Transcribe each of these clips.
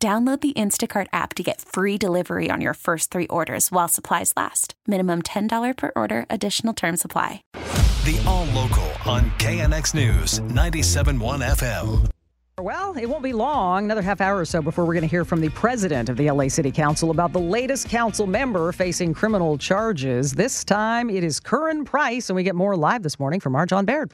Download the Instacart app to get free delivery on your first three orders while supplies last. Minimum $10 per order, additional term supply. The All Local on KNX News 97.1 FM. Well, it won't be long, another half hour or so, before we're going to hear from the president of the LA City Council about the latest council member facing criminal charges. This time it is Curren Price, and we get more live this morning from our John Baird.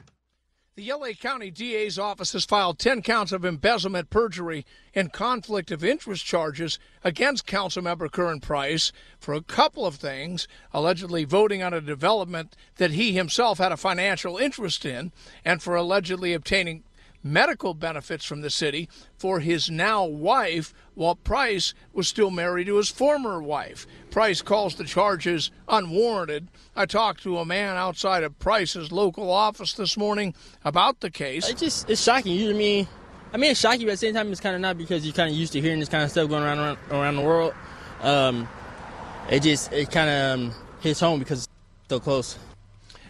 The LA County DA's office has filed 10 counts of embezzlement, perjury, and conflict of interest charges against Councilmember Curren Price for a couple of things allegedly voting on a development that he himself had a financial interest in, and for allegedly obtaining medical benefits from the city for his now wife while Price was still married to his former wife. Price calls the charges unwarranted. I talked to a man outside of Price's local office this morning about the case. It's just it's shocking. You know I mean? I mean, it's shocking, but at the same time, it's kind of not because you're kind of used to hearing this kind of stuff going around around, around the world. Um, it just it kind of um, hits home because it's so close.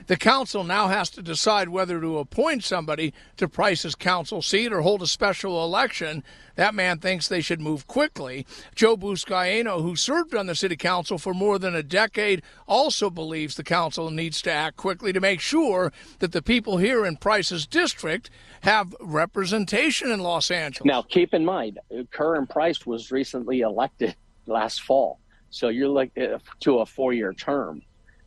The council now has to decide whether to appoint somebody to Price's council seat or hold a special election. That man thinks they should move quickly. Joe Buscaino, who served on the city council for more than a decade, also believes the council needs to act quickly to make sure that the people here in Price's district have representation in Los Angeles. Now, keep in mind, Curren and Price was recently elected last fall. So you're like uh, to a four year term.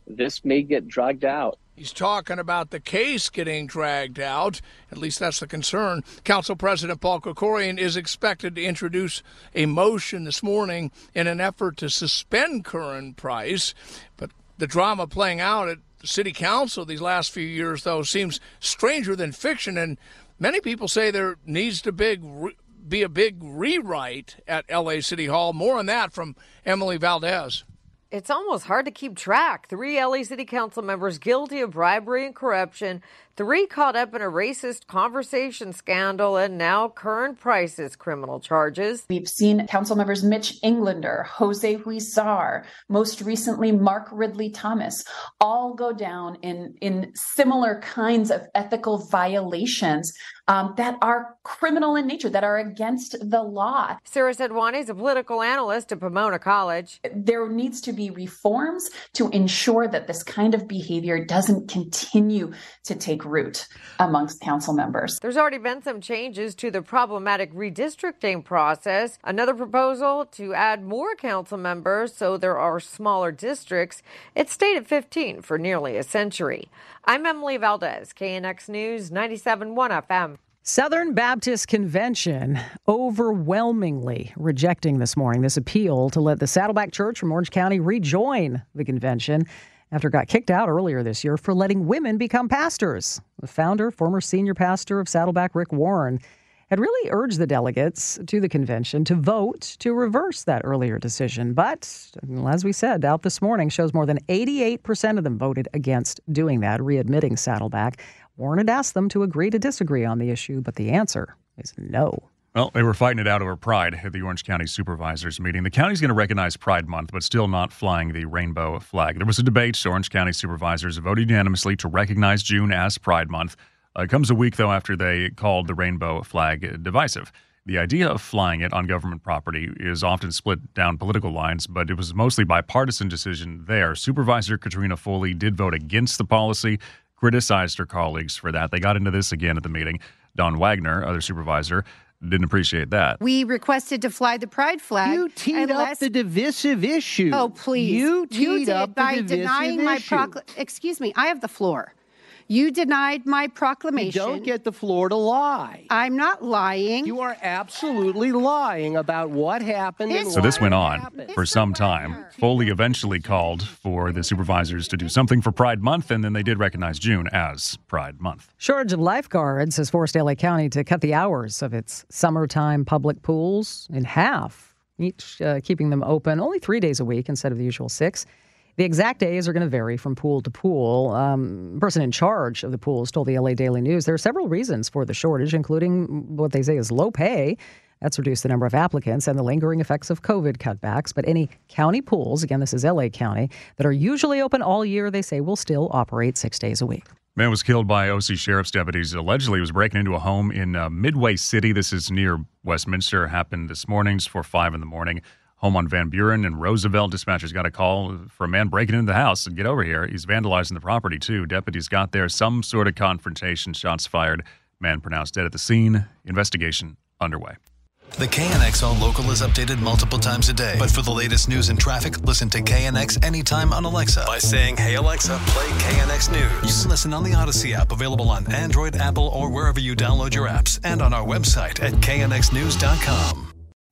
This may get dragged out He's talking about the case getting dragged out. At least that's the concern. Council President Paul Krekorian is expected to introduce a motion this morning in an effort to suspend Curren Price. But the drama playing out at the City Council these last few years, though, seems stranger than fiction. And many people say there needs to big be a big rewrite at LA City Hall. More on that from Emily Valdez. It's almost hard to keep track. Three LA City Council members guilty of bribery and corruption, three caught up in a racist conversation scandal, and now Curren Price's criminal charges. We've seen council members Mitch Englander, Jose Huizar, most recently Mark Ridley Thomas, all go down in, in similar kinds of ethical violations um, that are criminal in nature, that are against the law. Sarah Sadhwani is a political analyst at Pomona College. There needs to be reforms to ensure that this kind of behavior doesn't continue to take root amongst council members. There's already been some changes to the problematic redistricting process. Another proposal to add more council members so there are smaller districts. It stayed at 15 for nearly a century. I'm Emily Valdez, KNX News 97.1 FM. Southern Baptist Convention overwhelmingly rejecting this morning this appeal to let the Saddleback Church from Orange County rejoin the convention after got kicked out earlier this year for letting women become pastors. The founder, former senior pastor of Saddleback, Rick Warren, had really urged the delegates to the convention to vote to reverse that earlier decision. But as we said, out this morning shows more than 88% of them voted against doing that, readmitting Saddleback. Warren had asked them to agree to disagree on the issue, but the answer is no. Well, they were fighting it out over Pride at the Orange County Supervisors meeting. The county's going to recognize Pride Month, but still not flying the rainbow flag. There was a debate. Orange County supervisors voted unanimously to recognize June as Pride Month. Uh, it comes a week, though, after they called the rainbow flag divisive. The idea of flying it on government property is often split down political lines, but it was mostly bipartisan decision there. Supervisor Katrina Foley did vote against the policy, criticized her colleagues for that. They got into this again at the meeting. Don Wagner, other supervisor, didn't appreciate that. We requested to fly the pride flag. You teed unless... up the divisive issue. Oh, please. You teed you did up by the divisive denying issue. my proclamation. Excuse me, I have the floor. You denied my proclamation. You don't get the floor to lie. I'm not lying. You are absolutely lying about what happened. This- So this went on happened. for some time. Foley eventually called for the supervisors to do something for Pride Month, and then they did recognize June as Pride Month. Shortage of lifeguards has forced LA County to cut the hours of its summertime public pools in half. each uh, keeping them open only three days a week instead of the usual six. The exact days are going to vary from pool to pool. Um, person in charge of the pools told the LA Daily News there are several reasons for the shortage, including what they say is low pay. That's reduced the number of applicants and the lingering effects of COVID cutbacks. But any county pools, again, this is LA County, that are usually open all year, they say will still operate six days a week. Man was killed by OC sheriff's deputies. Allegedly, was breaking into a home in uh, Midway City. This is near Westminster. Happened this morning, just before five in the morning home on Van Buren and Roosevelt. Dispatchers got a call for a man breaking into the house and get over here. He's vandalizing the property too. Deputies got there. Some sort of confrontation. Shots fired. Man pronounced dead at the scene. Investigation underway. The KNX All Local is updated multiple times a day. But for the latest news and traffic, listen to KNX anytime on Alexa by saying, Hey Alexa, play KNX News. You can listen on the Audacy app, available on Android, Apple, or wherever you download your apps, and on our website at knxnews.com.